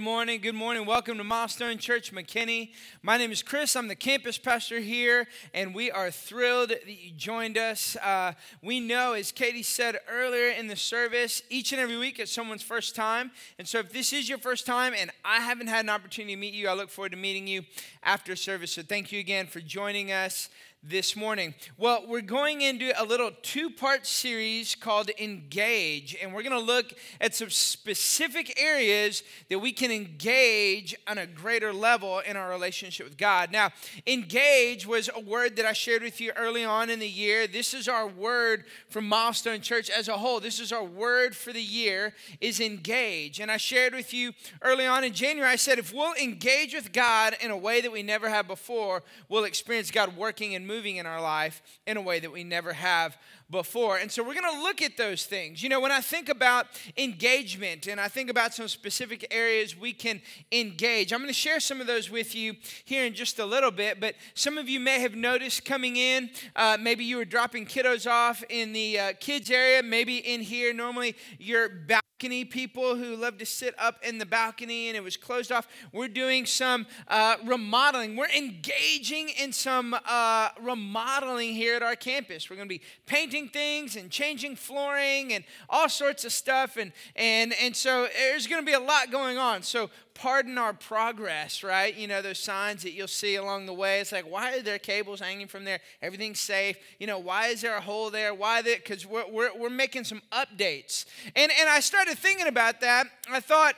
Morning. Good morning. Welcome to Milestone Church McKinney. My name is Chris. I'm the campus pastor here, and we are thrilled that you joined us. Uh, we know, as Katie said earlier in the service, each and every week it's someone's first time. And so, if this is your first time and I haven't had an opportunity to meet you, I look forward to meeting you after service. So, thank you again for joining us this morning? Well, we're going into a little two part series called Engage, and we're going to look at some specific areas that we can engage on a greater level in our relationship with God. Now, engage was a word that I shared with you early on in the year. This is our word from Milestone Church as a whole. This is our word for the year is engage. And I shared with you early on in January, I said if we'll engage with God in a way that we never have before, we'll experience God working and moving in our life in a way that we never have before. And so we're going to look at those things. You know, when I think about engagement and I think about some specific areas we can engage, I'm going to share some of those with you here in just a little bit. But some of you may have noticed coming in, uh, maybe you were dropping kiddos off in the uh, kids area, maybe in here. Normally, you're balcony people who love to sit up in the balcony and it was closed off. We're doing some uh, remodeling. We're engaging in some uh, remodeling here at our campus. We're going to be painting things and changing flooring and all sorts of stuff. And, and, and so there's going to be a lot going on. So pardon our progress, right? You know, those signs that you'll see along the way. It's like, why are there cables hanging from there? Everything's safe. You know, why is there a hole there? Why that? Because we're, we're, we're making some updates. And, and I started thinking about that. I thought,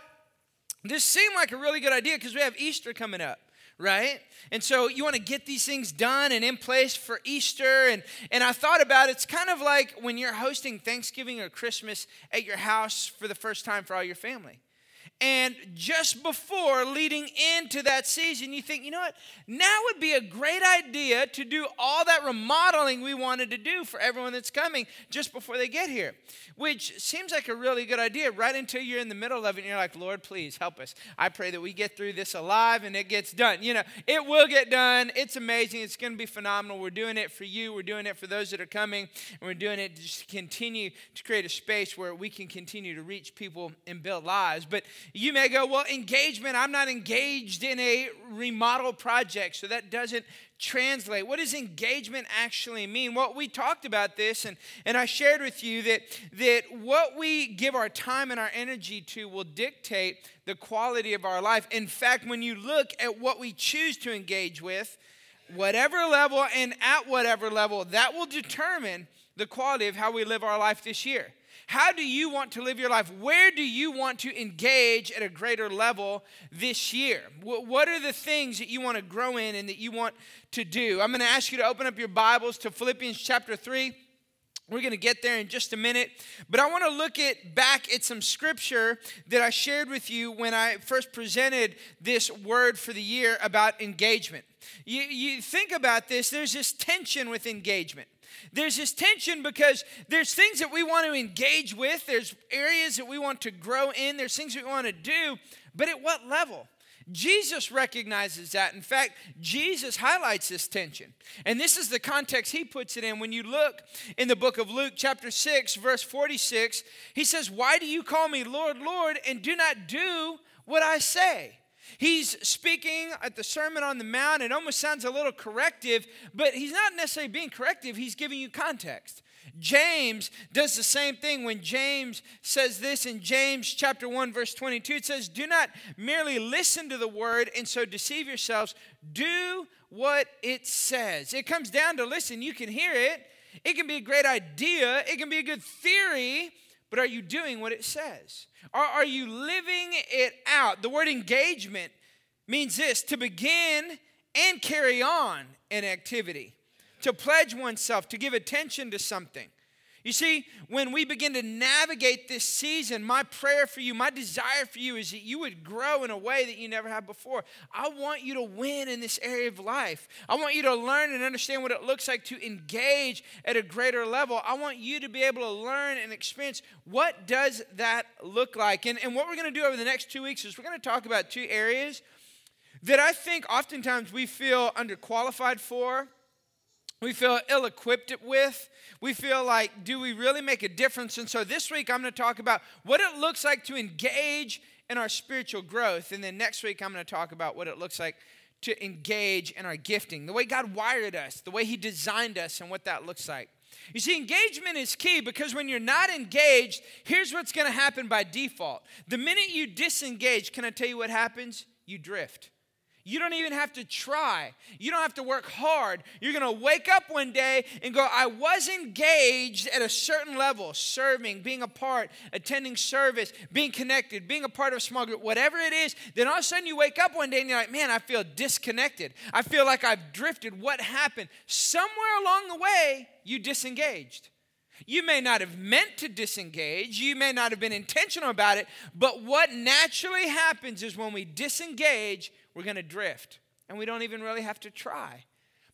this seemed like a really good idea because we have Easter coming up right? And so you want to get these things done and in place for Easter. And, and I thought about it, it's kind of like when you're hosting Thanksgiving or Christmas at your house for the first time for all your family. And just before leading into that season, you think, you know what? Now would be a great idea to do all that remodeling we wanted to do for everyone that's coming just before they get here, which seems like a really good idea right until you're in the middle of it and you're like, Lord, please help us. I pray that we get through this alive and it gets done. You know, it will get done. It's amazing. It's going to be phenomenal. We're doing it for you, we're doing it for those that are coming, and we're doing it to just continue to create a space where we can continue to reach people and build lives. But you may go, well, engagement, I'm not engaged in a remodel project, so that doesn't translate. What does engagement actually mean? Well, we talked about this, and, and I shared with you that, that what we give our time and our energy to will dictate the quality of our life. In fact, when you look at what we choose to engage with, whatever level and at whatever level, that will determine the quality of how we live our life this year. How do you want to live your life? Where do you want to engage at a greater level this year? What are the things that you want to grow in and that you want to do? I'm going to ask you to open up your Bibles to Philippians chapter 3. We're going to get there in just a minute, but I want to look at back at some scripture that I shared with you when I first presented this word for the year about engagement. You, you think about this, there's this tension with engagement. There's this tension because there's things that we want to engage with, there's areas that we want to grow in, there's things we want to do, but at what level? Jesus recognizes that. In fact, Jesus highlights this tension. And this is the context he puts it in. When you look in the book of Luke, chapter 6, verse 46, he says, Why do you call me Lord, Lord, and do not do what I say? He's speaking at the Sermon on the Mount. It almost sounds a little corrective, but he's not necessarily being corrective, he's giving you context. James does the same thing when James says this in James chapter 1 verse 22 it says do not merely listen to the word and so deceive yourselves. Do what it says. It comes down to listen you can hear it. It can be a great idea. It can be a good theory but are you doing what it says are, are you living it out? The word engagement means this to begin and carry on an activity, to pledge oneself, to give attention to something. You see, when we begin to navigate this season, my prayer for you, my desire for you is that you would grow in a way that you never have before. I want you to win in this area of life. I want you to learn and understand what it looks like to engage at a greater level. I want you to be able to learn and experience what does that look like. And, and what we're going to do over the next two weeks is we're going to talk about two areas that I think oftentimes we feel underqualified for we feel ill equipped with. We feel like, do we really make a difference? And so this week I'm going to talk about what it looks like to engage in our spiritual growth. And then next week, I'm going to talk about what it looks like to engage in our gifting, the way God wired us, the way He designed us, and what that looks like. You see, engagement is key because when you're not engaged, here's what's going to happen by default. The minute you disengage, can I tell you what happens? You drift. You don't even have to try. You don't have to work hard. You're going to wake up one day and go, I was engaged at a certain level, serving, being a part, attending service, being connected, being a part of a small group, whatever it is. Then all of a sudden you wake up one day and you're like, man, I feel disconnected. I feel like I've drifted. What happened? Somewhere along the way, you disengaged. You may not have meant to disengage, you may not have been intentional about it, but what naturally happens is when we disengage, we're going to drift. And we don't even really have to try.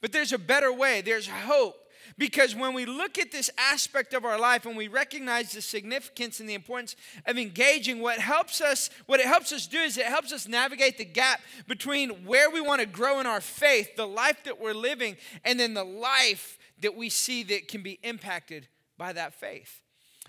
But there's a better way, there's hope. Because when we look at this aspect of our life and we recognize the significance and the importance of engaging, what helps us, what it helps us do is it helps us navigate the gap between where we want to grow in our faith, the life that we're living, and then the life that we see that can be impacted by that faith.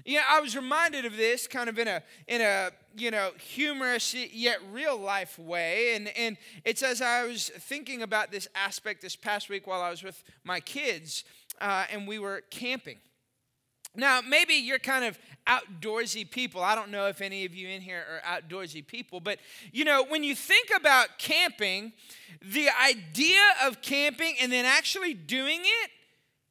Yeah, I was reminded of this kind of in a in a you know humorous yet real life way, and and it's as I was thinking about this aspect this past week while I was with my kids, uh, and we were camping. Now, maybe you're kind of outdoorsy people. I don't know if any of you in here are outdoorsy people, but you know, when you think about camping, the idea of camping and then actually doing it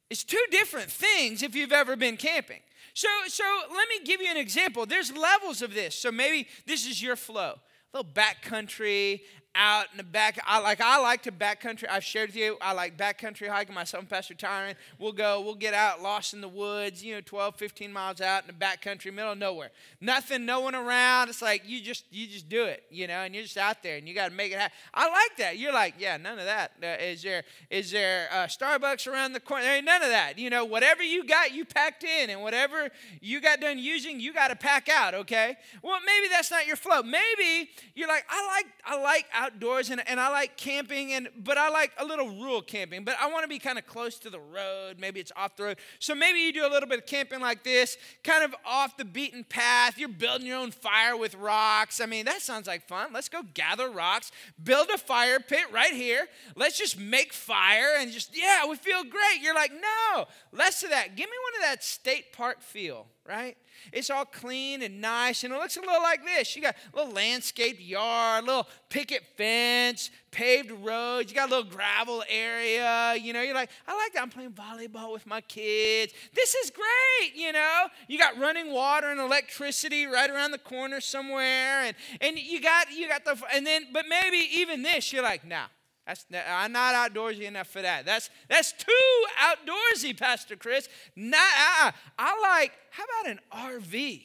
is two different things if you've ever been camping. So, so let me give you an example. There's levels of this. So maybe this is your flow. A little backcountry, out in the back. I like I like to backcountry. I've shared with you. I like backcountry hiking. Myself and Pastor Tyron, we'll go. We'll get out, lost in the woods. You know, 12, 15 miles out in the backcountry, middle of nowhere. Nothing, no one around. It's like you just you just do it. You know, and you're just out there, and you got to make it happen. I like that. You're like, yeah, none of that. Uh, is there is there uh, Starbucks around the corner? There ain't none of that. You know, whatever you got, you packed in, and whatever you got done using, you got to pack out. Okay. Well, maybe that's not your flow. Maybe you're like, I like I like outdoors and, and I like camping, and but I like a little rural camping. But I want to be kind of close to the road. Maybe it's off the road. So maybe you do a little bit of camping like this, kind of off the beaten path. You're building your own fire with rocks. I mean, that sounds like fun. Let's go gather rocks, build a fire pit right here. Let's just make fire and just, yeah, we feel great. You're like, no, less of that. Give me one of that state park feel, right? It's all clean and nice, and it looks a little like this. You got a little landscaped yard, a little picket fence, paved roads. You got a little gravel area. You know, you're like, I like that. I'm playing volleyball with my kids. This is great. You know, you got running water and electricity right around the corner somewhere, and and you got you got the and then but maybe even this, you're like, nah. That's, I'm not outdoorsy enough for that. That's, that's too outdoorsy, Pastor Chris. Not, uh, I like, how about an RV?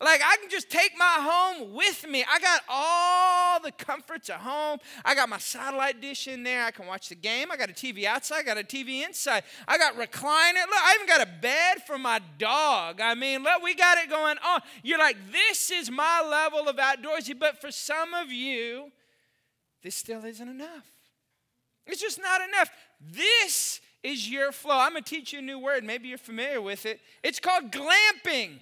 Like, I can just take my home with me. I got all the comforts at home. I got my satellite dish in there. I can watch the game. I got a TV outside. I got a TV inside. I got recliner. Look, I even got a bed for my dog. I mean, look, we got it going on. You're like, this is my level of outdoorsy. But for some of you, this still isn't enough. It's just not enough. This is your flow. I'm going to teach you a new word. Maybe you're familiar with it. It's called glamping.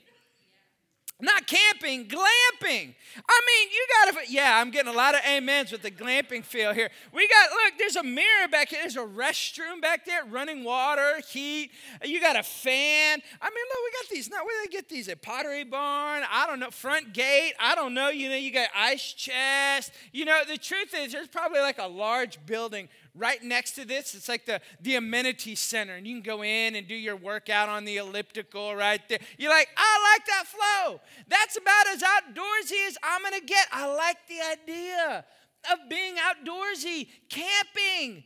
Not camping, glamping. I mean, you gotta, yeah, I'm getting a lot of amens with the glamping feel here. We got, look, there's a mirror back here, there's a restroom back there, running water, heat. You got a fan. I mean, look, we got these. Now, where do they get these? At Pottery Barn? I don't know. Front gate? I don't know. You know, you got ice chest. You know, the truth is, there's probably like a large building right next to this it's like the, the amenity center and you can go in and do your workout on the elliptical right there. You're like i like that flow. That's about as outdoorsy as i'm gonna get. I like the idea of being outdoorsy camping.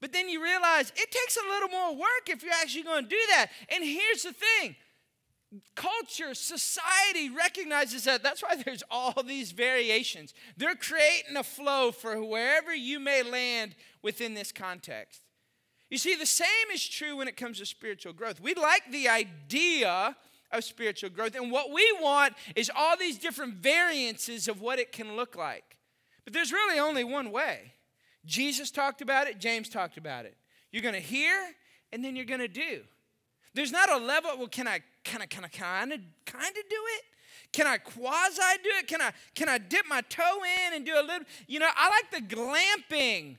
But then you realize it takes a little more work if you're actually to do that. And here's the thing. Culture, society recognizes that. That's why there's all these variations. They're creating a flow for wherever you may land within this context. You see, the same is true when it comes to spiritual growth. We like the idea of spiritual growth, and what we want is all these different variances of what it can look like. But there's really only one way. Jesus talked about it, James talked about it. You're going to hear, and then you're going to do. There's not a level, well, can I kind of, kind of, kind of, kind of do it? Can I quasi do it? Can I can I dip my toe in and do a little? You know, I like the glamping,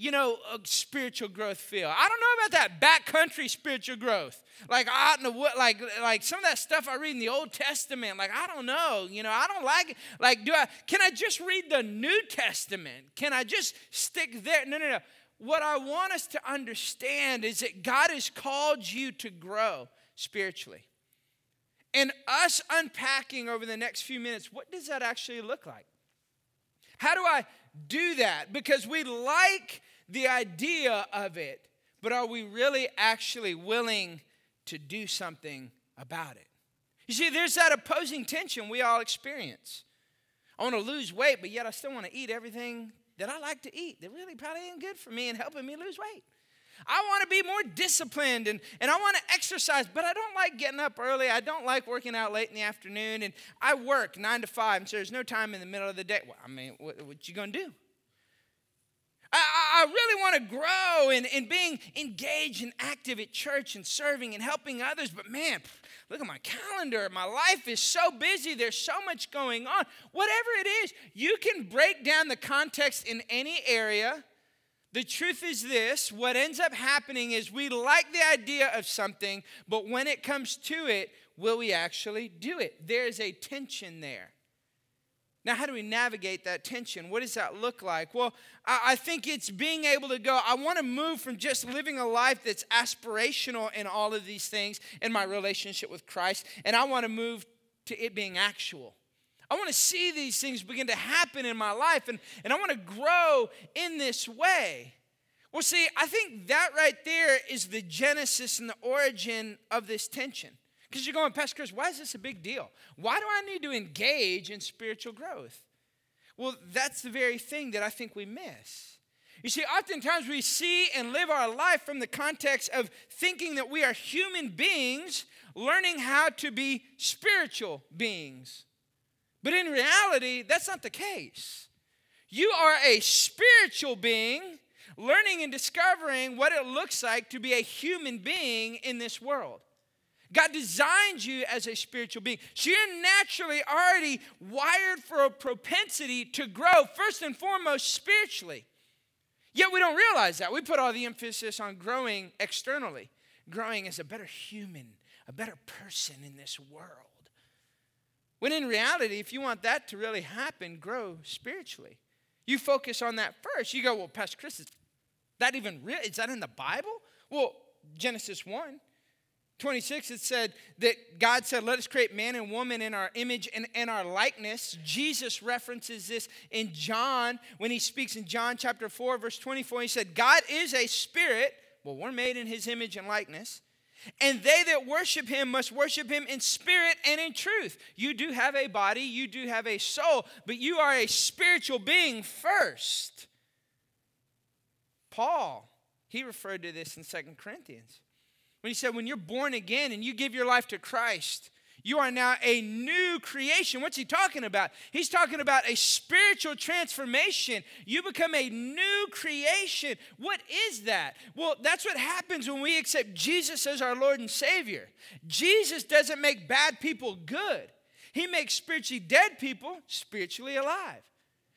you know, spiritual growth feel. I don't know about that backcountry spiritual growth, like out in the wood, like like some of that stuff I read in the Old Testament. Like I don't know, you know, I don't like it. Like, do I? Can I just read the New Testament? Can I just stick there? No, no, no. What I want us to understand is that God has called you to grow spiritually. And us unpacking over the next few minutes, what does that actually look like? How do I do that? Because we like the idea of it, but are we really actually willing to do something about it? You see, there's that opposing tension we all experience. I want to lose weight, but yet I still want to eat everything that I like to eat that really probably ain't good for me and helping me lose weight. I want to be more disciplined and, and I want to exercise, but I don't like getting up early. I don't like working out late in the afternoon. And I work nine to five, and so there's no time in the middle of the day. Well, I mean, what, what you going to do? I, I really want to grow in, in being engaged and active at church and serving and helping others, but man, look at my calendar. My life is so busy. There's so much going on. Whatever it is, you can break down the context in any area the truth is this what ends up happening is we like the idea of something, but when it comes to it, will we actually do it? There's a tension there. Now, how do we navigate that tension? What does that look like? Well, I think it's being able to go, I want to move from just living a life that's aspirational in all of these things in my relationship with Christ, and I want to move to it being actual. I want to see these things begin to happen in my life and, and I want to grow in this way. Well, see, I think that right there is the genesis and the origin of this tension. Because you're going, Pastor Chris, why is this a big deal? Why do I need to engage in spiritual growth? Well, that's the very thing that I think we miss. You see, oftentimes we see and live our life from the context of thinking that we are human beings learning how to be spiritual beings. But in reality, that's not the case. You are a spiritual being learning and discovering what it looks like to be a human being in this world. God designed you as a spiritual being. So you're naturally already wired for a propensity to grow, first and foremost, spiritually. Yet we don't realize that. We put all the emphasis on growing externally, growing as a better human, a better person in this world. When in reality, if you want that to really happen, grow spiritually. You focus on that first. You go, well, Pastor Chris, is that even real? Is that in the Bible? Well, Genesis 1. 26, it said that God said, Let us create man and woman in our image and, and our likeness. Jesus references this in John when he speaks in John chapter 4, verse 24. He said, God is a spirit. Well, we're made in his image and likeness. And they that worship him must worship him in spirit and in truth. You do have a body, you do have a soul, but you are a spiritual being first. Paul, he referred to this in Second Corinthians. When he said, when you're born again and you give your life to Christ, you are now a new creation. What's he talking about? He's talking about a spiritual transformation. You become a new creation. What is that? Well, that's what happens when we accept Jesus as our Lord and Savior. Jesus doesn't make bad people good, He makes spiritually dead people spiritually alive.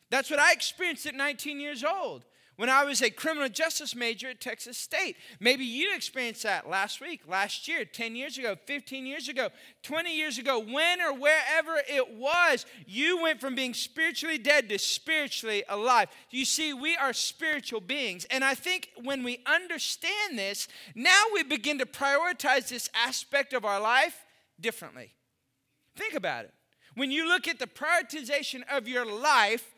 That's what I experienced at 19 years old when I was a criminal justice major at Texas State. Maybe you experienced that last week, last year, 10 years ago, 15 years ago, 20 years ago, when or wherever it was, you went from being spiritually dead to spiritually alive. You see, we are spiritual beings. And I think when we understand this, now we begin to prioritize this aspect of our life differently. Think about it. When you look at the prioritization of your life,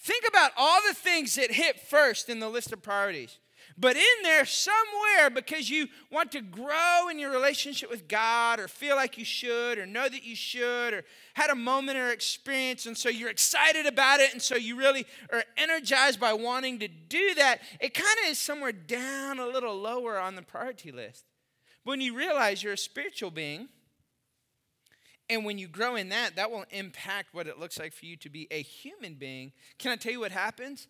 Think about all the things that hit first in the list of priorities. But in there, somewhere, because you want to grow in your relationship with God, or feel like you should, or know that you should, or had a moment or experience, and so you're excited about it, and so you really are energized by wanting to do that, it kind of is somewhere down a little lower on the priority list. But when you realize you're a spiritual being, and when you grow in that, that will impact what it looks like for you to be a human being. Can I tell you what happens?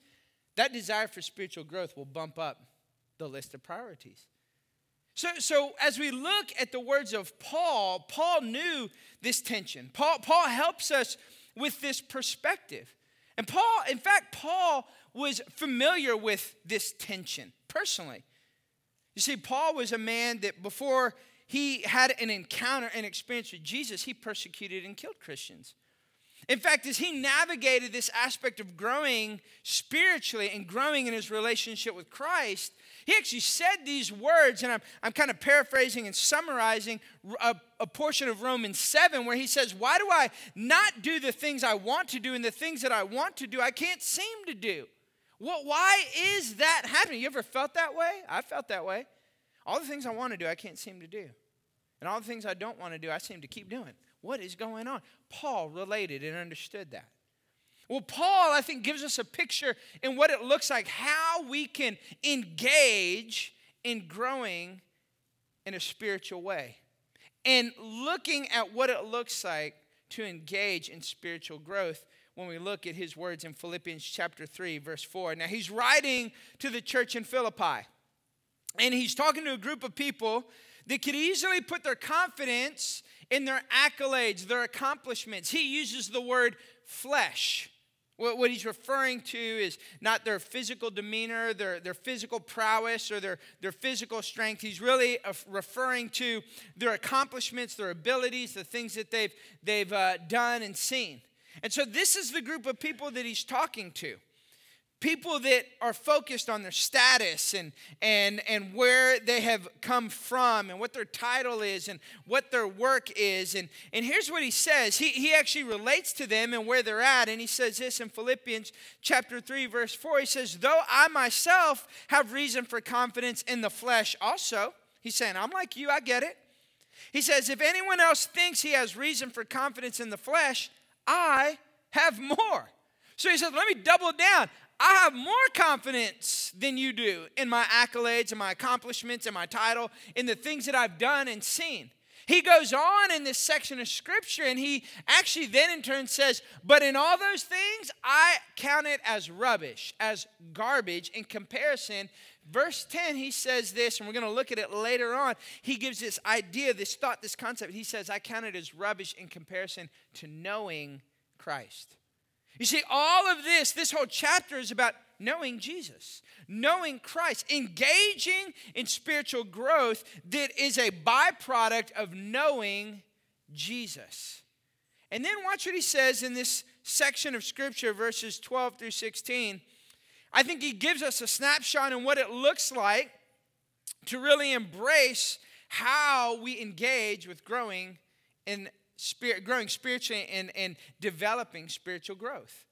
That desire for spiritual growth will bump up the list of priorities. So, so as we look at the words of Paul, Paul knew this tension. Paul, Paul helps us with this perspective. And Paul, in fact, Paul was familiar with this tension personally. You see, Paul was a man that before he had an encounter and experience with Jesus, he persecuted and killed Christians. In fact, as he navigated this aspect of growing spiritually and growing in his relationship with Christ, he actually said these words, and I'm, I'm kind of paraphrasing and summarizing a, a portion of Romans 7 where he says, Why do I not do the things I want to do and the things that I want to do I can't seem to do? Well, why is that happening? You ever felt that way? I felt that way. All the things I want to do, I can't seem to do. And all the things I don't want to do, I seem to keep doing. What is going on? Paul related and understood that. Well, Paul, I think, gives us a picture in what it looks like, how we can engage in growing in a spiritual way. And looking at what it looks like to engage in spiritual growth when we look at his words in Philippians chapter 3, verse 4. Now, he's writing to the church in Philippi, and he's talking to a group of people that could easily put their confidence in their accolades, their accomplishments. He uses the word flesh. What he's referring to is not their physical demeanor, their, their physical prowess, or their, their physical strength. He's really referring to their accomplishments, their abilities, the things that they've, they've uh, done and seen. And so, this is the group of people that he's talking to people that are focused on their status and, and, and where they have come from and what their title is and what their work is. And, and here's what he says. He, he actually relates to them and where they're at. And he says this in Philippians chapter 3, verse 4. He says, Though I myself have reason for confidence in the flesh also, he's saying, I'm like you, I get it. He says, If anyone else thinks he has reason for confidence in the flesh, I have more. So he says, Let me double down. I have more confidence than you do in my accolades and my accomplishments and my title, in the things that I've done and seen. He goes on in this section of scripture and he actually then in turn says, But in all those things, I count it as rubbish, as garbage in comparison. Verse 10, he says this, and we're going to look at it later on. He gives this idea, this thought, this concept. He says, I count it as rubbish in comparison to knowing Christ. You see, all of this, this whole chapter is about knowing Jesus, knowing Christ, engaging in spiritual growth that is a byproduct of knowing Jesus. And then watch what he says in this section of scripture, verses 12 through 16. I think he gives us a snapshot on what it looks like to really embrace how we engage with growing in spirit, growing spiritually and, and developing spiritual growth.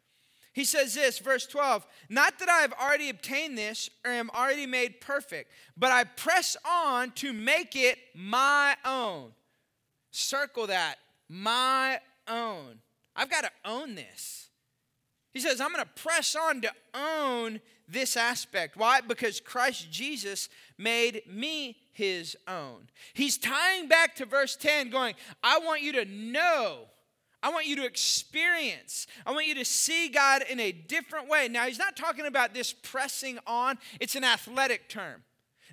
He says this, verse 12, not that I have already obtained this or am already made perfect, but I press on to make it my own. Circle that, my own. I've got to own this. He says, I'm going to press on to own this aspect. Why? Because Christ Jesus made me his own. He's tying back to verse 10, going, I want you to know. I want you to experience. I want you to see God in a different way. Now, he's not talking about this pressing on, it's an athletic term.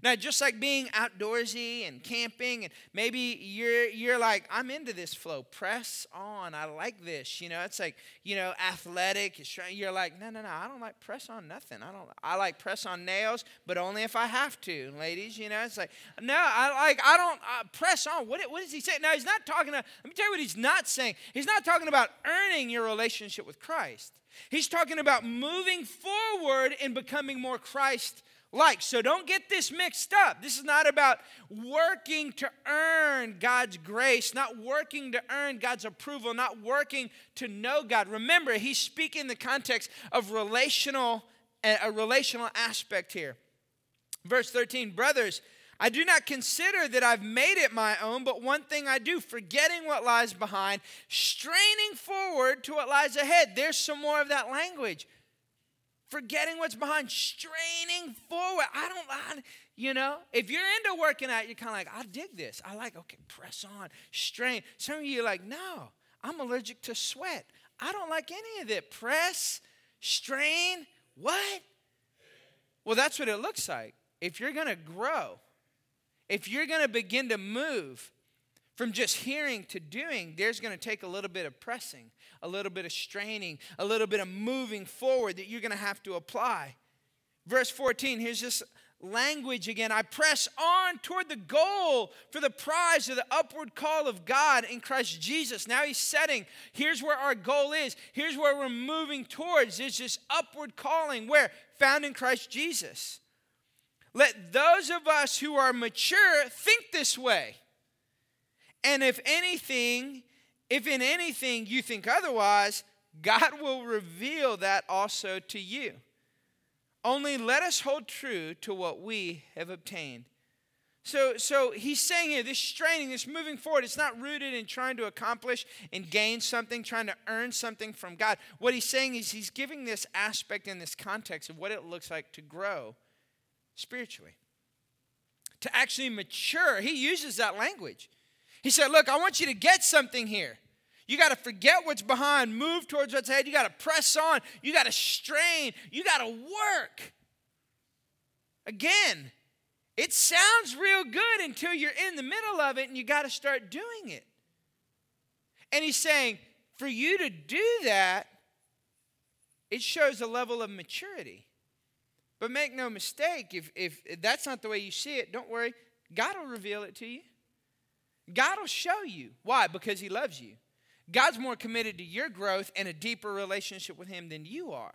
Now, just like being outdoorsy and camping, and maybe you're you're like, I'm into this flow. Press on. I like this. You know, it's like you know, athletic. You're like, no, no, no. I don't like press on nothing. I don't. I like press on nails, but only if I have to, ladies. You know, it's like, no, I like. I don't uh, press on. What what does he say? Now, he's not talking. About, let me tell you what he's not saying. He's not talking about earning your relationship with Christ. He's talking about moving forward and becoming more Christ like. So don't get this mixed up. This is not about working to earn God's grace, not working to earn God's approval, not working to know God. Remember, he's speaking in the context of relational a relational aspect here. Verse 13, brothers, I do not consider that I've made it my own, but one thing I do, forgetting what lies behind, straining forward to what lies ahead. There's some more of that language forgetting what's behind, straining forward. I don't, I, you know, if you're into working out, you're kind of like, I dig this. I like, okay, press on, strain. Some of you are like, no, I'm allergic to sweat. I don't like any of it. Press, strain, what? Well, that's what it looks like. If you're going to grow, if you're going to begin to move from just hearing to doing, there's going to take a little bit of pressing, a little bit of straining, a little bit of moving forward that you're going to have to apply. Verse 14, here's this language again. I press on toward the goal for the prize of the upward call of God in Christ Jesus. Now he's setting, here's where our goal is. Here's where we're moving towards. It's this upward calling where? Found in Christ Jesus. Let those of us who are mature think this way. And if anything, if in anything you think otherwise, God will reveal that also to you. Only let us hold true to what we have obtained. So, so he's saying here, this straining, this moving forward, it's not rooted in trying to accomplish and gain something, trying to earn something from God. What he's saying is he's giving this aspect in this context of what it looks like to grow spiritually, to actually mature. He uses that language. He said, Look, I want you to get something here. You got to forget what's behind, move towards what's ahead. You got to press on. You got to strain. You got to work. Again, it sounds real good until you're in the middle of it and you got to start doing it. And he's saying, for you to do that, it shows a level of maturity. But make no mistake, if, if that's not the way you see it, don't worry. God will reveal it to you. God will show you. Why? Because He loves you. God's more committed to your growth and a deeper relationship with Him than you are.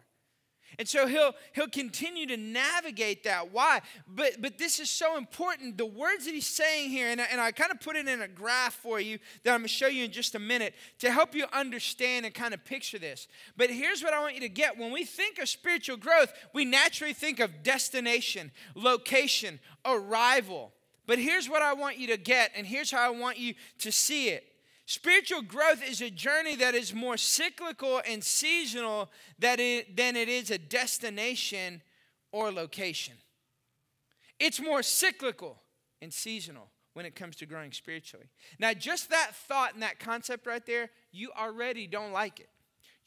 And so he'll he'll continue to navigate that. Why? But but this is so important. The words that he's saying here, and I, and I kind of put it in a graph for you that I'm going to show you in just a minute to help you understand and kind of picture this. But here's what I want you to get: when we think of spiritual growth, we naturally think of destination, location, arrival. But here's what I want you to get, and here's how I want you to see it. Spiritual growth is a journey that is more cyclical and seasonal than it is a destination or location. It's more cyclical and seasonal when it comes to growing spiritually. Now, just that thought and that concept right there, you already don't like it.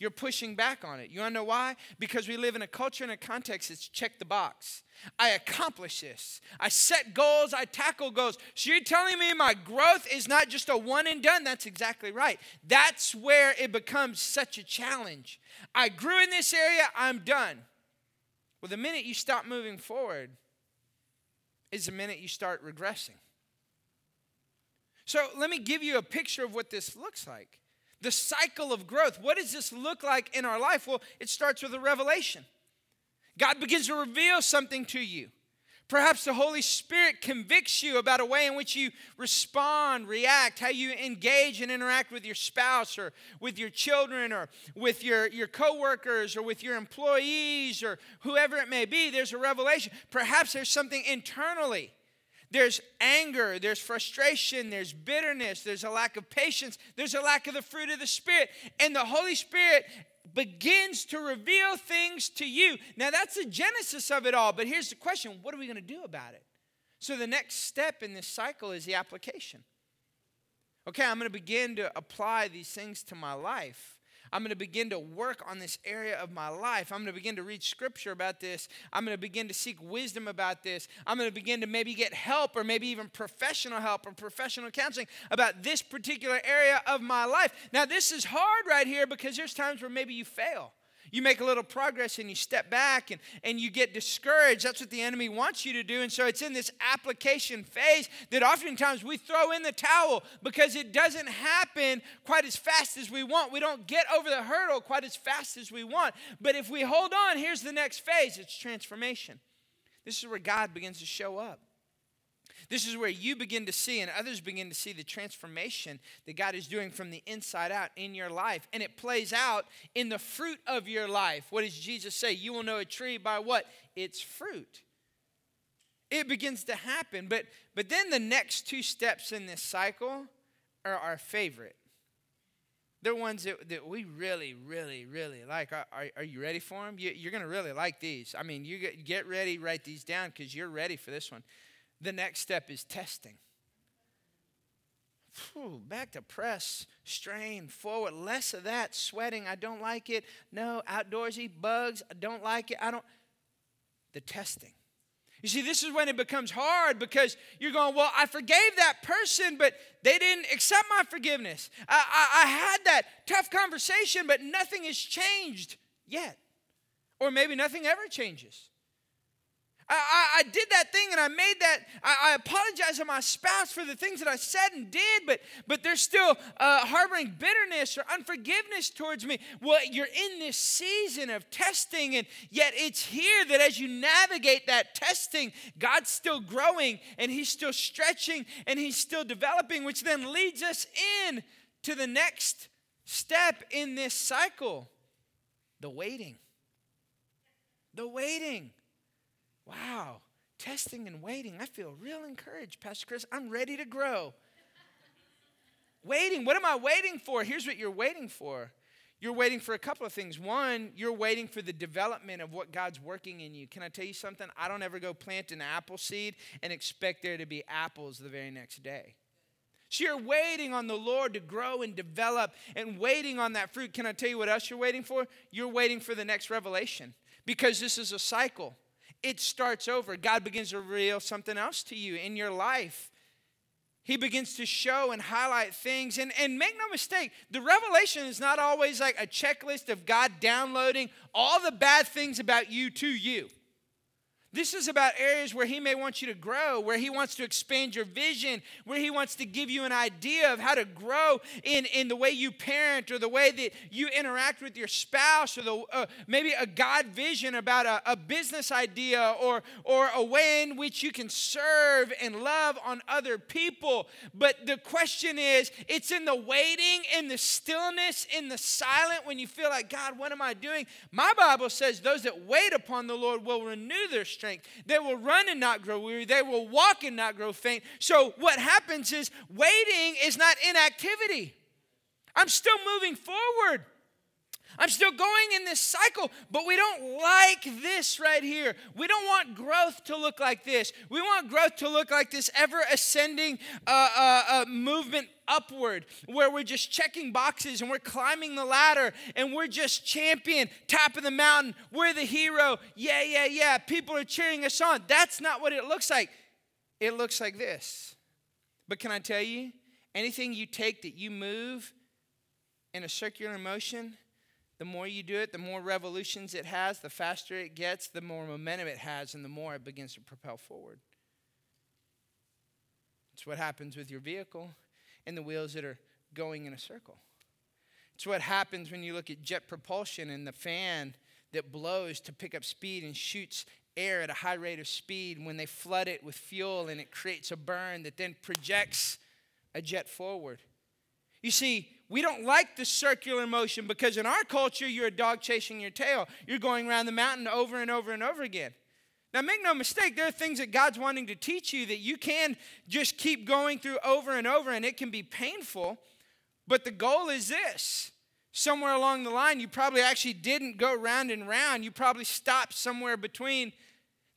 You're pushing back on it. You wanna know why? Because we live in a culture and a context that's check the box. I accomplish this. I set goals, I tackle goals. So you're telling me my growth is not just a one and done? That's exactly right. That's where it becomes such a challenge. I grew in this area, I'm done. Well, the minute you stop moving forward is the minute you start regressing. So let me give you a picture of what this looks like the cycle of growth. What does this look like in our life? Well, it starts with a revelation. God begins to reveal something to you. Perhaps the Holy Spirit convicts you about a way in which you respond, react, how you engage and interact with your spouse or with your children or with your, your coworkers or with your employees or whoever it may be. There's a revelation. Perhaps there's something internally there's anger, there's frustration, there's bitterness, there's a lack of patience, there's a lack of the fruit of the Spirit. And the Holy Spirit begins to reveal things to you. Now, that's the genesis of it all, but here's the question what are we going to do about it? So, the next step in this cycle is the application. Okay, I'm going to begin to apply these things to my life. I'm going to begin to work on this area of my life. I'm going to begin to read scripture about this. I'm going to begin to seek wisdom about this. I'm going to begin to maybe get help or maybe even professional help or professional counseling about this particular area of my life. Now, this is hard right here because there's times where maybe you fail. You make a little progress and you step back and, and you get discouraged. That's what the enemy wants you to do. And so it's in this application phase that oftentimes we throw in the towel because it doesn't happen quite as fast as we want. We don't get over the hurdle quite as fast as we want. But if we hold on, here's the next phase it's transformation. This is where God begins to show up. This is where you begin to see and others begin to see the transformation that God is doing from the inside out in your life. And it plays out in the fruit of your life. What does Jesus say? You will know a tree by what? Its fruit. It begins to happen. But, but then the next two steps in this cycle are our favorite. They're ones that, that we really, really, really like. Are, are, are you ready for them? You, are going to really like these. I mean, you get, get ready, write these down because you're ready for this one. The next step is testing. Whew, back to press, strain, forward. Less of that, sweating, I don't like it. No, outdoorsy, bugs, I don't like it. I don't. The testing. You see, this is when it becomes hard because you're going, Well, I forgave that person, but they didn't accept my forgiveness. I, I, I had that tough conversation, but nothing has changed yet. Or maybe nothing ever changes. I, I, did that thing and I made that, I, I apologize to my spouse for the things that I said and did, but, but they're still uh, harboring bitterness or unforgiveness towards me. Well, you're in this season of testing, and yet it's here that as you navigate that testing, God's still growing and He's still stretching and He's still developing, which then leads us in to the next step in this cycle the waiting. The waiting. Wow, testing and waiting. I feel real encouraged, Pastor Chris. I'm ready to grow. waiting. What am I waiting for? Here's what you're waiting for. You're waiting for a couple of things. One, you're waiting for the development of what God's working in you. Can I tell you something? I don't ever go plant an apple seed and expect there to be apples the very next day. So you're waiting on the Lord to grow and develop and waiting on that fruit. Can I tell you what else you're waiting for? You're waiting for the next revelation because this is a cycle it starts over. God begins to reveal something else to you in your life. He begins to show and highlight things. And, and make no mistake, the revelation is not always like a checklist of God downloading all the bad things about you to you. This is about areas where He may want you to grow, where He wants to expand your vision, where He wants to give you an idea of how to grow in, in the way you parent or the way that you interact with your spouse, or the, uh, maybe a God vision about a, a business idea or, or a way in which you can serve and love on other people. But the question is it's in the waiting, in the stillness, in the silent when you feel like, God, what am I doing? My Bible says those that wait upon the Lord will renew their strength strength. They will run and not grow weary. They will walk and not grow faint. So, what happens is waiting is not inactivity. I'm still moving forward. I'm still going in this cycle, but we don't like this right here. We don't want growth to look like this. We want growth to look like this ever ascending uh, uh, uh, movement upward, where we're just checking boxes and we're climbing the ladder and we're just champion, top of the mountain. We're the hero. Yeah, yeah, yeah. People are cheering us on. That's not what it looks like. It looks like this. But can I tell you, anything you take that you move in a circular motion, the more you do it, the more revolutions it has, the faster it gets, the more momentum it has, and the more it begins to propel forward. It's what happens with your vehicle and the wheels that are going in a circle. It's what happens when you look at jet propulsion and the fan that blows to pick up speed and shoots air at a high rate of speed when they flood it with fuel and it creates a burn that then projects a jet forward. You see, we don't like the circular motion because in our culture, you're a dog chasing your tail. You're going around the mountain over and over and over again. Now, make no mistake, there are things that God's wanting to teach you that you can just keep going through over and over, and it can be painful. But the goal is this somewhere along the line, you probably actually didn't go round and round. You probably stopped somewhere between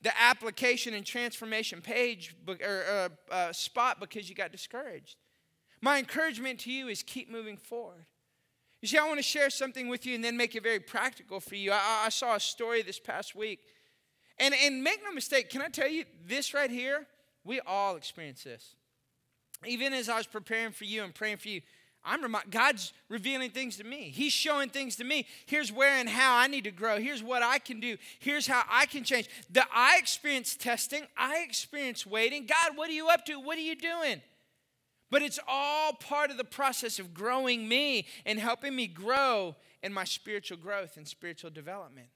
the application and transformation page or uh, uh, spot because you got discouraged. My encouragement to you is keep moving forward. You see, I want to share something with you and then make it very practical for you. I, I saw a story this past week. And, and make no mistake, can I tell you this right here? We all experience this. Even as I was preparing for you and praying for you, I'm remi- God's revealing things to me. He's showing things to me. Here's where and how I need to grow. Here's what I can do. Here's how I can change. That I experience testing. I experience waiting. God, what are you up to? What are you doing? But it's all part of the process of growing me and helping me grow in my spiritual growth and spiritual development.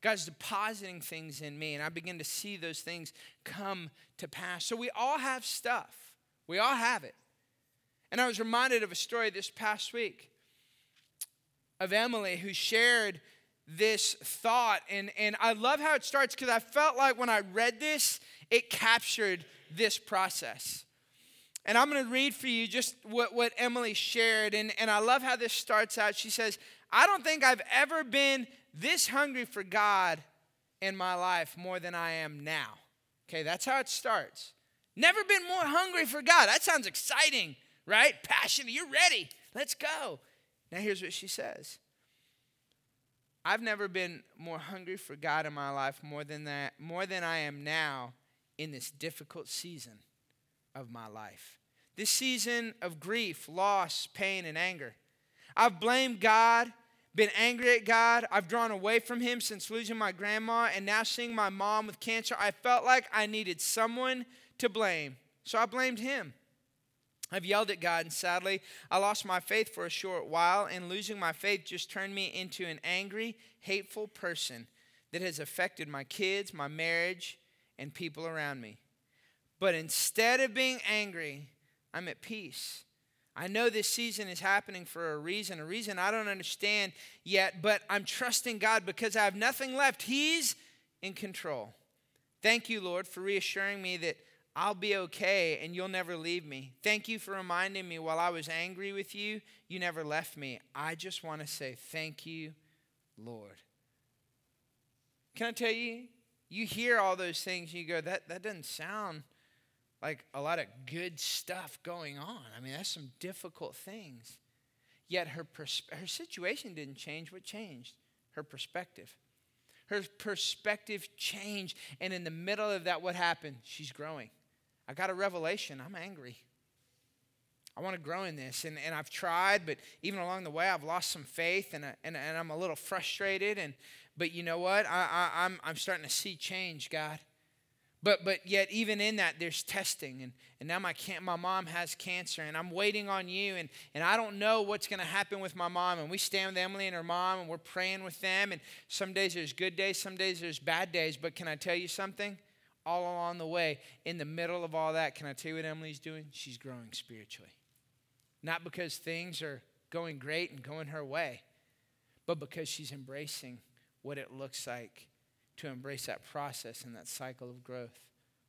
God's depositing things in me, and I begin to see those things come to pass. So we all have stuff, we all have it. And I was reminded of a story this past week of Emily who shared this thought. And, and I love how it starts because I felt like when I read this, it captured this process. And I'm going to read for you just what, what Emily shared. And, and I love how this starts out. She says, I don't think I've ever been this hungry for God in my life more than I am now. Okay, that's how it starts. Never been more hungry for God. That sounds exciting, right? Passionate. You're ready. Let's go. Now, here's what she says I've never been more hungry for God in my life more than that, more than I am now in this difficult season of my life. This season of grief, loss, pain, and anger. I've blamed God, been angry at God. I've drawn away from Him since losing my grandma, and now seeing my mom with cancer. I felt like I needed someone to blame, so I blamed Him. I've yelled at God, and sadly, I lost my faith for a short while, and losing my faith just turned me into an angry, hateful person that has affected my kids, my marriage, and people around me. But instead of being angry, I'm at peace. I know this season is happening for a reason, a reason I don't understand yet, but I'm trusting God because I have nothing left. He's in control. Thank you, Lord, for reassuring me that I'll be okay and you'll never leave me. Thank you for reminding me while I was angry with you, you never left me. I just want to say thank you, Lord. Can I tell you, you hear all those things and you go, that, that doesn't sound like a lot of good stuff going on. I mean, that's some difficult things. Yet her, pers- her situation didn't change. What changed? Her perspective. Her perspective changed. And in the middle of that, what happened? She's growing. I got a revelation. I'm angry. I want to grow in this. And, and I've tried, but even along the way, I've lost some faith and, and, and I'm a little frustrated. And, but you know what? I, I, I'm, I'm starting to see change, God. But, but yet, even in that, there's testing. And, and now my, can- my mom has cancer, and I'm waiting on you. And, and I don't know what's going to happen with my mom. And we stand with Emily and her mom, and we're praying with them. And some days there's good days, some days there's bad days. But can I tell you something? all along the way, in the middle of all that, can I tell you what Emily's doing? She's growing spiritually. Not because things are going great and going her way, but because she's embracing what it looks like to embrace that process and that cycle of growth.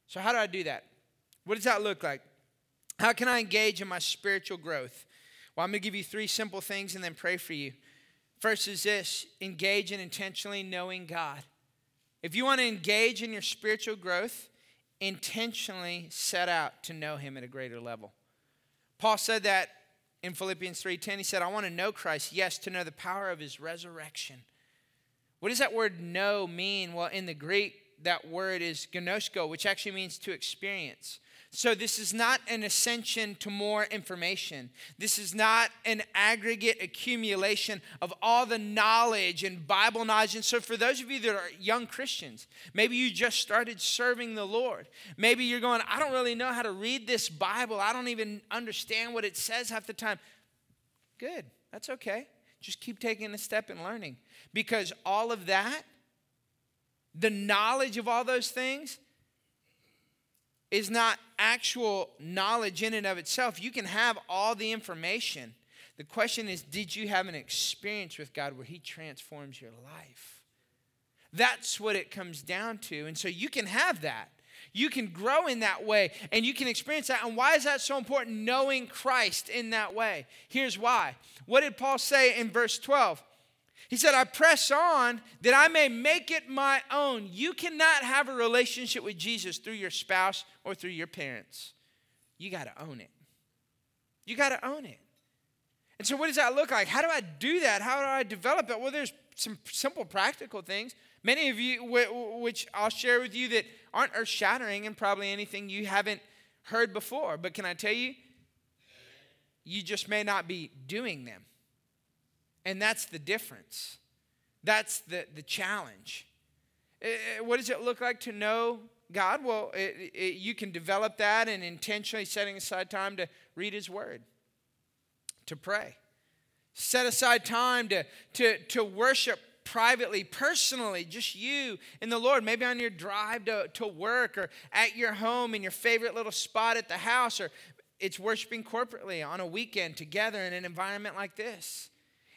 So, how do I do that? What does that look like? How can I engage in my spiritual growth? Well, I'm going to give you three simple things and then pray for you. First is this engage in intentionally knowing God. If you want to engage in your spiritual growth, intentionally set out to know him at a greater level. Paul said that in Philippians 3:10 he said, "I want to know Christ, yes, to know the power of his resurrection." What does that word know mean? Well, in the Greek, that word is ginosko, which actually means to experience. So, this is not an ascension to more information. This is not an aggregate accumulation of all the knowledge and Bible knowledge. And so, for those of you that are young Christians, maybe you just started serving the Lord. Maybe you're going, I don't really know how to read this Bible. I don't even understand what it says half the time. Good, that's okay. Just keep taking a step and learning. Because all of that, the knowledge of all those things, is not actual knowledge in and of itself. You can have all the information. The question is, did you have an experience with God where He transforms your life? That's what it comes down to. And so you can have that. You can grow in that way and you can experience that. And why is that so important? Knowing Christ in that way. Here's why. What did Paul say in verse 12? He said, I press on that I may make it my own. You cannot have a relationship with Jesus through your spouse or through your parents. You got to own it. You got to own it. And so, what does that look like? How do I do that? How do I develop it? Well, there's some simple practical things. Many of you, which I'll share with you, that aren't earth shattering and probably anything you haven't heard before. But can I tell you? You just may not be doing them. And that's the difference. That's the, the challenge. Eh, eh, what does it look like to know God? Well, it, it, you can develop that and intentionally setting aside time to read His Word, to pray. Set aside time to, to, to worship privately, personally, just you and the Lord, maybe on your drive to, to work or at your home in your favorite little spot at the house, or it's worshiping corporately on a weekend together in an environment like this.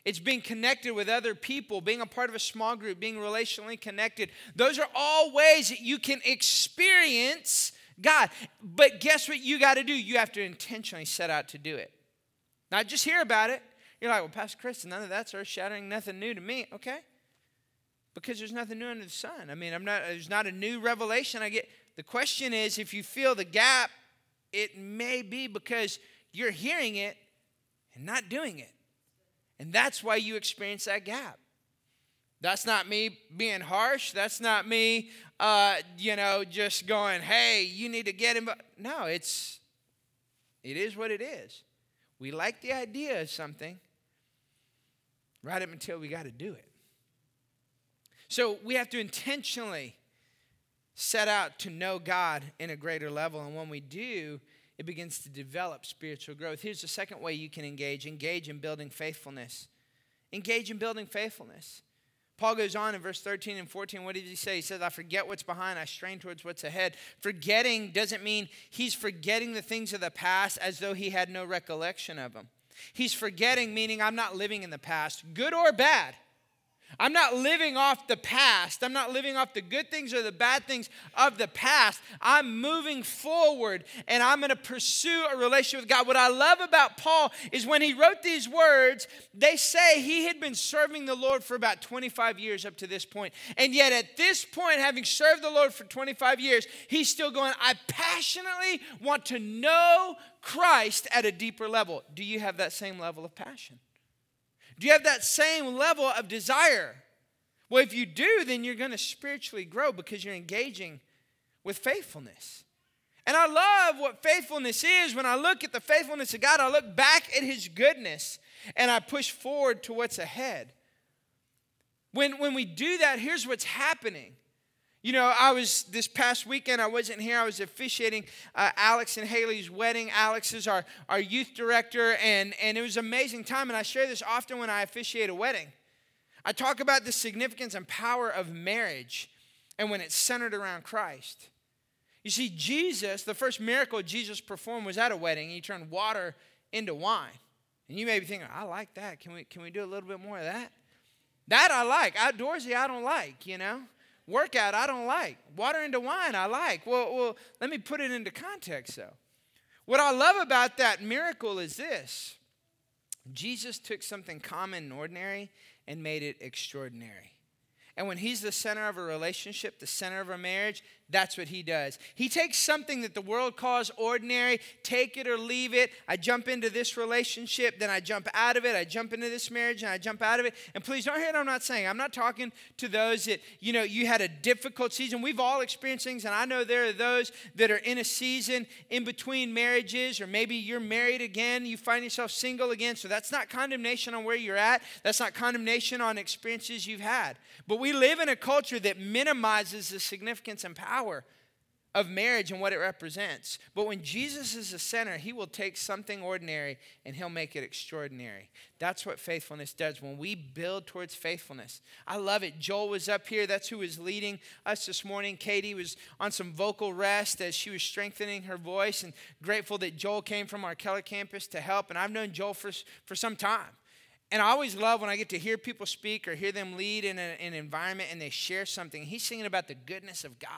It's being connected with other people, being a part of a small group, being relationally connected. Those are all ways that you can experience God. But guess what you got to do? You have to intentionally set out to do it. Not just hear about it. You're like, well, Pastor Chris, none of that's earth shattering, nothing new to me. Okay. Because there's nothing new under the sun. I mean, I'm not, there's not a new revelation I get. The question is if you feel the gap, it may be because you're hearing it and not doing it. And that's why you experience that gap. That's not me being harsh. That's not me, uh, you know, just going, hey, you need to get him. No, it's, it is what it is. We like the idea of something right up until we got to do it. So we have to intentionally set out to know God in a greater level. And when we do, it begins to develop spiritual growth. Here's the second way you can engage engage in building faithfulness. Engage in building faithfulness. Paul goes on in verse 13 and 14. What does he say? He says, I forget what's behind, I strain towards what's ahead. Forgetting doesn't mean he's forgetting the things of the past as though he had no recollection of them. He's forgetting, meaning I'm not living in the past, good or bad. I'm not living off the past. I'm not living off the good things or the bad things of the past. I'm moving forward and I'm going to pursue a relationship with God. What I love about Paul is when he wrote these words, they say he had been serving the Lord for about 25 years up to this point. And yet, at this point, having served the Lord for 25 years, he's still going, I passionately want to know Christ at a deeper level. Do you have that same level of passion? Do you have that same level of desire? Well, if you do, then you're going to spiritually grow because you're engaging with faithfulness. And I love what faithfulness is. When I look at the faithfulness of God, I look back at His goodness and I push forward to what's ahead. When, when we do that, here's what's happening you know, I was this past weekend, I wasn't here. I was officiating uh, Alex and Haley's wedding. Alex is our, our youth director, and, and it was an amazing time. And I share this often when I officiate a wedding. I talk about the significance and power of marriage and when it's centered around Christ. You see, Jesus, the first miracle Jesus performed was at a wedding. He turned water into wine. And you may be thinking, I like that. Can we, can we do a little bit more of that? That I like. Outdoorsy, I don't like, you know? Workout, I don't like. Water into wine, I like. Well, well, let me put it into context, though. What I love about that miracle is this Jesus took something common and ordinary and made it extraordinary. And when he's the center of a relationship, the center of a marriage, that's what he does. He takes something that the world calls ordinary, take it or leave it. I jump into this relationship, then I jump out of it. I jump into this marriage and I jump out of it. And please don't hear what I'm not saying. I'm not talking to those that, you know, you had a difficult season. We've all experienced things, and I know there are those that are in a season in between marriages, or maybe you're married again, you find yourself single again. So that's not condemnation on where you're at, that's not condemnation on experiences you've had. But we live in a culture that minimizes the significance and power power of marriage and what it represents. But when Jesus is the center, he will take something ordinary and he'll make it extraordinary. That's what faithfulness does. When we build towards faithfulness, I love it. Joel was up here. That's who was leading us this morning. Katie was on some vocal rest as she was strengthening her voice, and grateful that Joel came from our Keller campus to help. And I've known Joel for, for some time. And I always love when I get to hear people speak or hear them lead in, a, an environment and they share something. He's singing about the goodness of God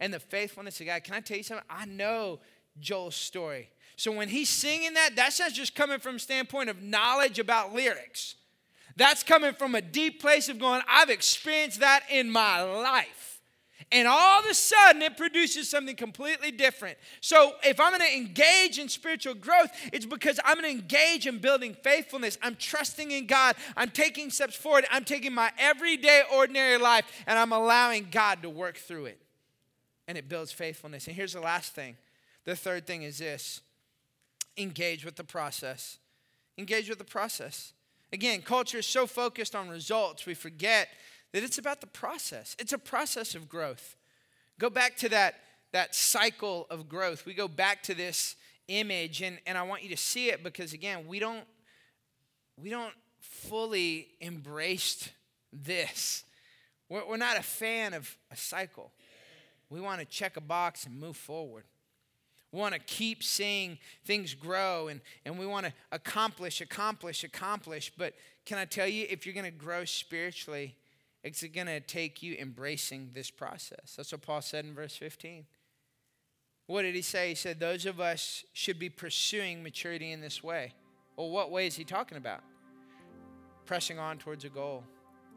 and the faithfulness of God. Can I tell you something? I know Joel's story. So when he's singing that, that's not just coming from standpoint of knowledge about lyrics. That's coming from a deep place of going, I've experienced that in my life and all of a sudden it produces something completely different. So, if I'm going to engage in spiritual growth, it's because I'm going to engage in building faithfulness. I'm trusting in God. I'm taking steps forward. I'm taking my everyday, ordinary life and I'm allowing God to work through it. And it builds faithfulness. And here's the last thing the third thing is this engage with the process. Engage with the process. Again, culture is so focused on results, we forget that it's about the process. It's a process of growth. Go back to that, that cycle of growth. We go back to this image, and, and I want you to see it because, again, we don't, we don't fully embrace this. We're, we're not a fan of a cycle. We want to check a box and move forward. We want to keep seeing things grow and, and we want to accomplish, accomplish, accomplish. But can I tell you, if you're going to grow spiritually, it's going to take you embracing this process. That's what Paul said in verse 15. What did he say? He said, Those of us should be pursuing maturity in this way. Well, what way is he talking about? Pressing on towards a goal,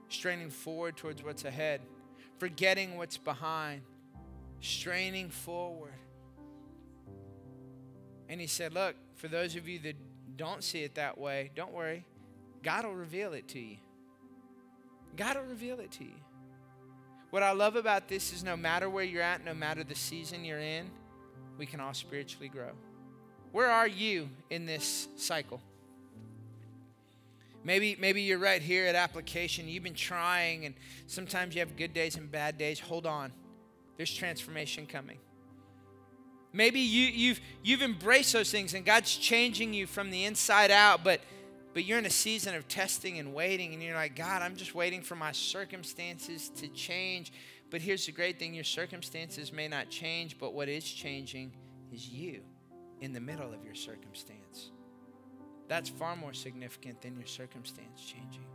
straining forward towards what's ahead, forgetting what's behind, straining forward. And he said, Look, for those of you that don't see it that way, don't worry. God will reveal it to you. God will reveal it to you. What I love about this is no matter where you're at, no matter the season you're in, we can all spiritually grow. Where are you in this cycle? Maybe, maybe you're right here at application. You've been trying, and sometimes you have good days and bad days. Hold on. There's transformation coming. Maybe you, you've, you've embraced those things and God's changing you from the inside out, but, but you're in a season of testing and waiting, and you're like, God, I'm just waiting for my circumstances to change. But here's the great thing your circumstances may not change, but what is changing is you in the middle of your circumstance. That's far more significant than your circumstance changing.